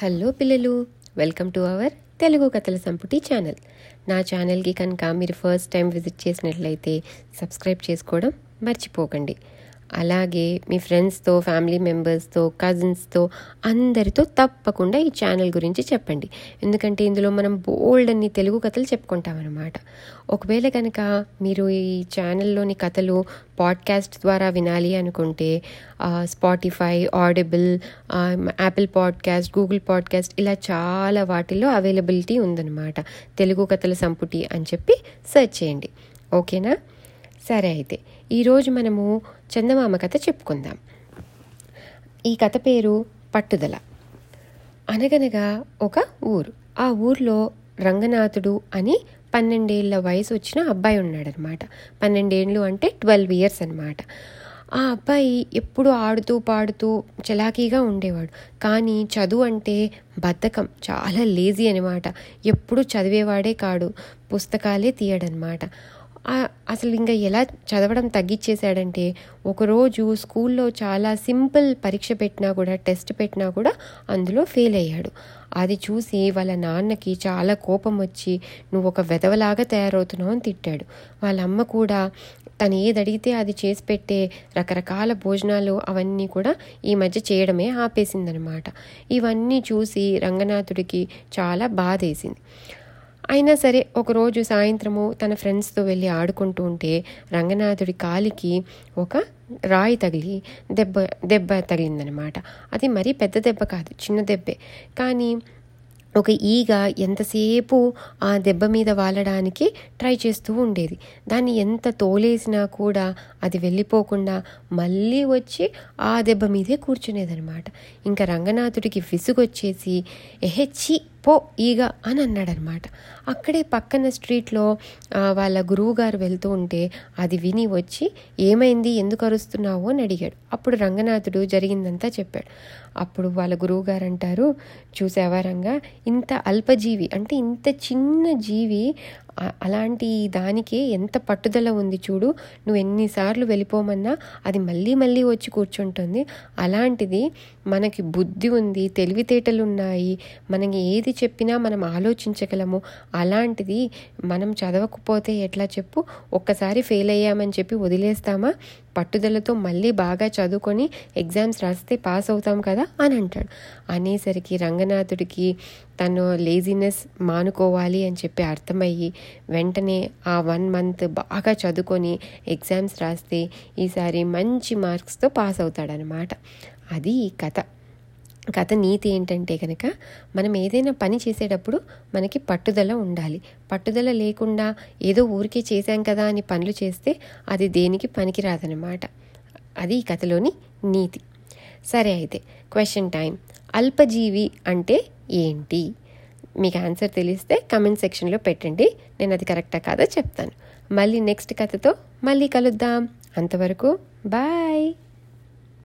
Hello పిల్లలు welcome to our Telugu కథల సంపుటి ఛానల్. నా ఛానల్కి కనుక మీరు ఫస్ట్ టైం విజిట్ చేసినట్లయితే సబ్స్క్రైబ్ చేసుకోవడం మర్చిపోకండి. అలాగే మీ ఫ్రెండ్స్తో ఫ్యామిలీ మెంబర్స్తో కజిన్స్తో అందరితో తప్పకుండా ఈ ఛానల్ గురించి చెప్పండి. ఎందుకంటే ఇందులో మనం బోల్డ్ అన్ని తెలుగు కథలు చెప్పుకుంటామన్నమాట. ఒకవేళ కనుక మీరు ఈ ఛానల్లోని కథలు పాడ్కాస్ట్ ద్వారా వినాలి అనుకుంటే Spotify Audible Apple podcast Google podcast ఇలా చాలా వాటిల్లో అవైలబిలిటీ ఉందన్నమాట. తెలుగు కథల సంపుటి అని చెప్పి సెర్చ్ చేయండి. ఓకేనా? సరే అయితే ఈరోజు మనము చందమామ కథ చెప్పుకుందాం. ఈ కథ పేరు పట్టుదల. అనగనగా ఒక ఊరు. ఆ ఊర్లో రంగనాథుడు అని పన్నెండేళ్ళ వయసు వచ్చిన అబ్బాయి ఉన్నాడనమాట పన్నెండేళ్ళు అంటే ట్వెల్వ్ ఇయర్స్ అనమాట ఆ అబ్బాయి ఎప్పుడు ఆడుతూ పాడుతూ చలాకీగా ఉండేవాడు. కానీ చదువు అంటే బద్ధకం చాలా లేజీ అనమాట ఎప్పుడు చదివేవాడే కాడు పుస్తకాలే తీయడనమాట అసలు ఇంకా ఎలా చదవడం తగ్గించేశాడంటే ఒకరోజు స్కూల్లో చాలా సింపుల్ పరీక్ష పెట్టినా కూడా టెస్ట్ పెట్టినా కూడా అందులో ఫెయిల్ అయ్యాడు. అది చూసి వాళ్ళ నాన్నకి చాలా కోపం వచ్చి నువ్వు ఒక వెధవలాగా తయారవుతున్నావు అని తిట్టాడు. వాళ్ళ అమ్మ కూడా తను ఏది అడిగితే అది చేసి పెట్టే రకరకాల భోజనాలు అవన్నీ కూడా ఈ మధ్య చేయడమే ఆపేసిందనమాట. ఇవన్నీ చూసి రంగనాథుడికి చాలా బాధేసింది. అయినా సరే ఒకరోజు సాయంత్రము తన ఫ్రెండ్స్తో వెళ్ళి ఆడుకుంటూ ఉంటే రంగనాథుడి కాలికి ఒక రాయి తగిలి దెబ్బ దెబ్బ తగిలిందనమాట అది మరీ పెద్ద దెబ్బ కాదు చిన్న దెబ్బే. కానీ ఒక ఈగ ఎంతసేపు ఆ దెబ్బ మీద వాలడానికి ట్రై చేస్తూ ఉండేది. దాన్ని ఎంత తోలేసినా కూడా అది వెళ్ళిపోకుండా మళ్ళీ వచ్చి ఆ దెబ్బ మీదే కూర్చునేదనమాట ఇంకా రంగనాథుడికి విసుగొచ్చేసి ఎహెచ్చి పో ఈగ అని అన్నాడనమాట. అక్కడే పక్కన స్ట్రీట్లో వాళ్ళ గురువు గారు వెళ్తూ ఉంటే అది విని వచ్చి ఏమైంది? ఎందుకు అరుస్తున్నావు? అని అడిగాడు. అప్పుడు రంగనాథుడు జరిగిందంతా చెప్పాడు. అప్పుడు వాళ్ళ గురువుగారు అంటారు చూసావా రంగా? ఇంత అల్పజీవి అంటే ఇంత చిన్న జీవి అలాంటి దానికి ఎంత పట్టుదల ఉంది చూడు. నువ్వు ఎన్నిసార్లు వెళ్ళిపోమన్నా అది మళ్ళీ మళ్ళీ వచ్చి కూర్చుంటుంది. అలాంటిది మనకి బుద్ధి ఉంది తెలివితేటలు ఉన్నాయి మనకి ఏది చెప్పినా మనం ఆలోచించగలము. అలాంటిది మనం చదవకపోతే ఎట్లా చెప్పు? ఒక్కసారి ఫెయిల్ అయ్యామని చెప్పి వదిలేస్తామా? పట్టుదలతో మళ్ళీ బాగా చదువుకొని ఎగ్జామ్స్ రాస్తే పాస్ అవుతాం కదా అని అంటాడు. అనేసరికి రంగనాథుడికి తను లేజినెస్ మానుకోవాలి అని చెప్పి అర్థమయ్యి వెంటనే ఆ వన్ మంత్ బాగా చదువుకొని ఎగ్జామ్స్ రాస్తే ఈసారి మంచి మార్క్స్తో పాస్ అవుతాడనమాట అది ఈ కథ. కథ నీతి ఏంటంటే కనుక మనం ఏదైనా పని చేసేటప్పుడు మనకి పట్టుదల ఉండాలి. పట్టుదల లేకుండా ఏదో ఊరికే చేశాం కదా అని పనులు చేస్తే అది దేనికి పనికిరాదనమాట అది ఈ కథలోని నీతి. సరే అయితే క్వశ్చన్ టైం అల్పజీవి అంటే ఏంటి? మీకు ఆన్సర్ తెలిస్తే కమెంట్ సెక్షన్లో పెట్టండి. నేను అది కరెక్టా కాదో చెప్తాను. మళ్ళీ నెక్స్ట్ కథతో మళ్ళీ కలుద్దాం. అంతవరకు బాయ్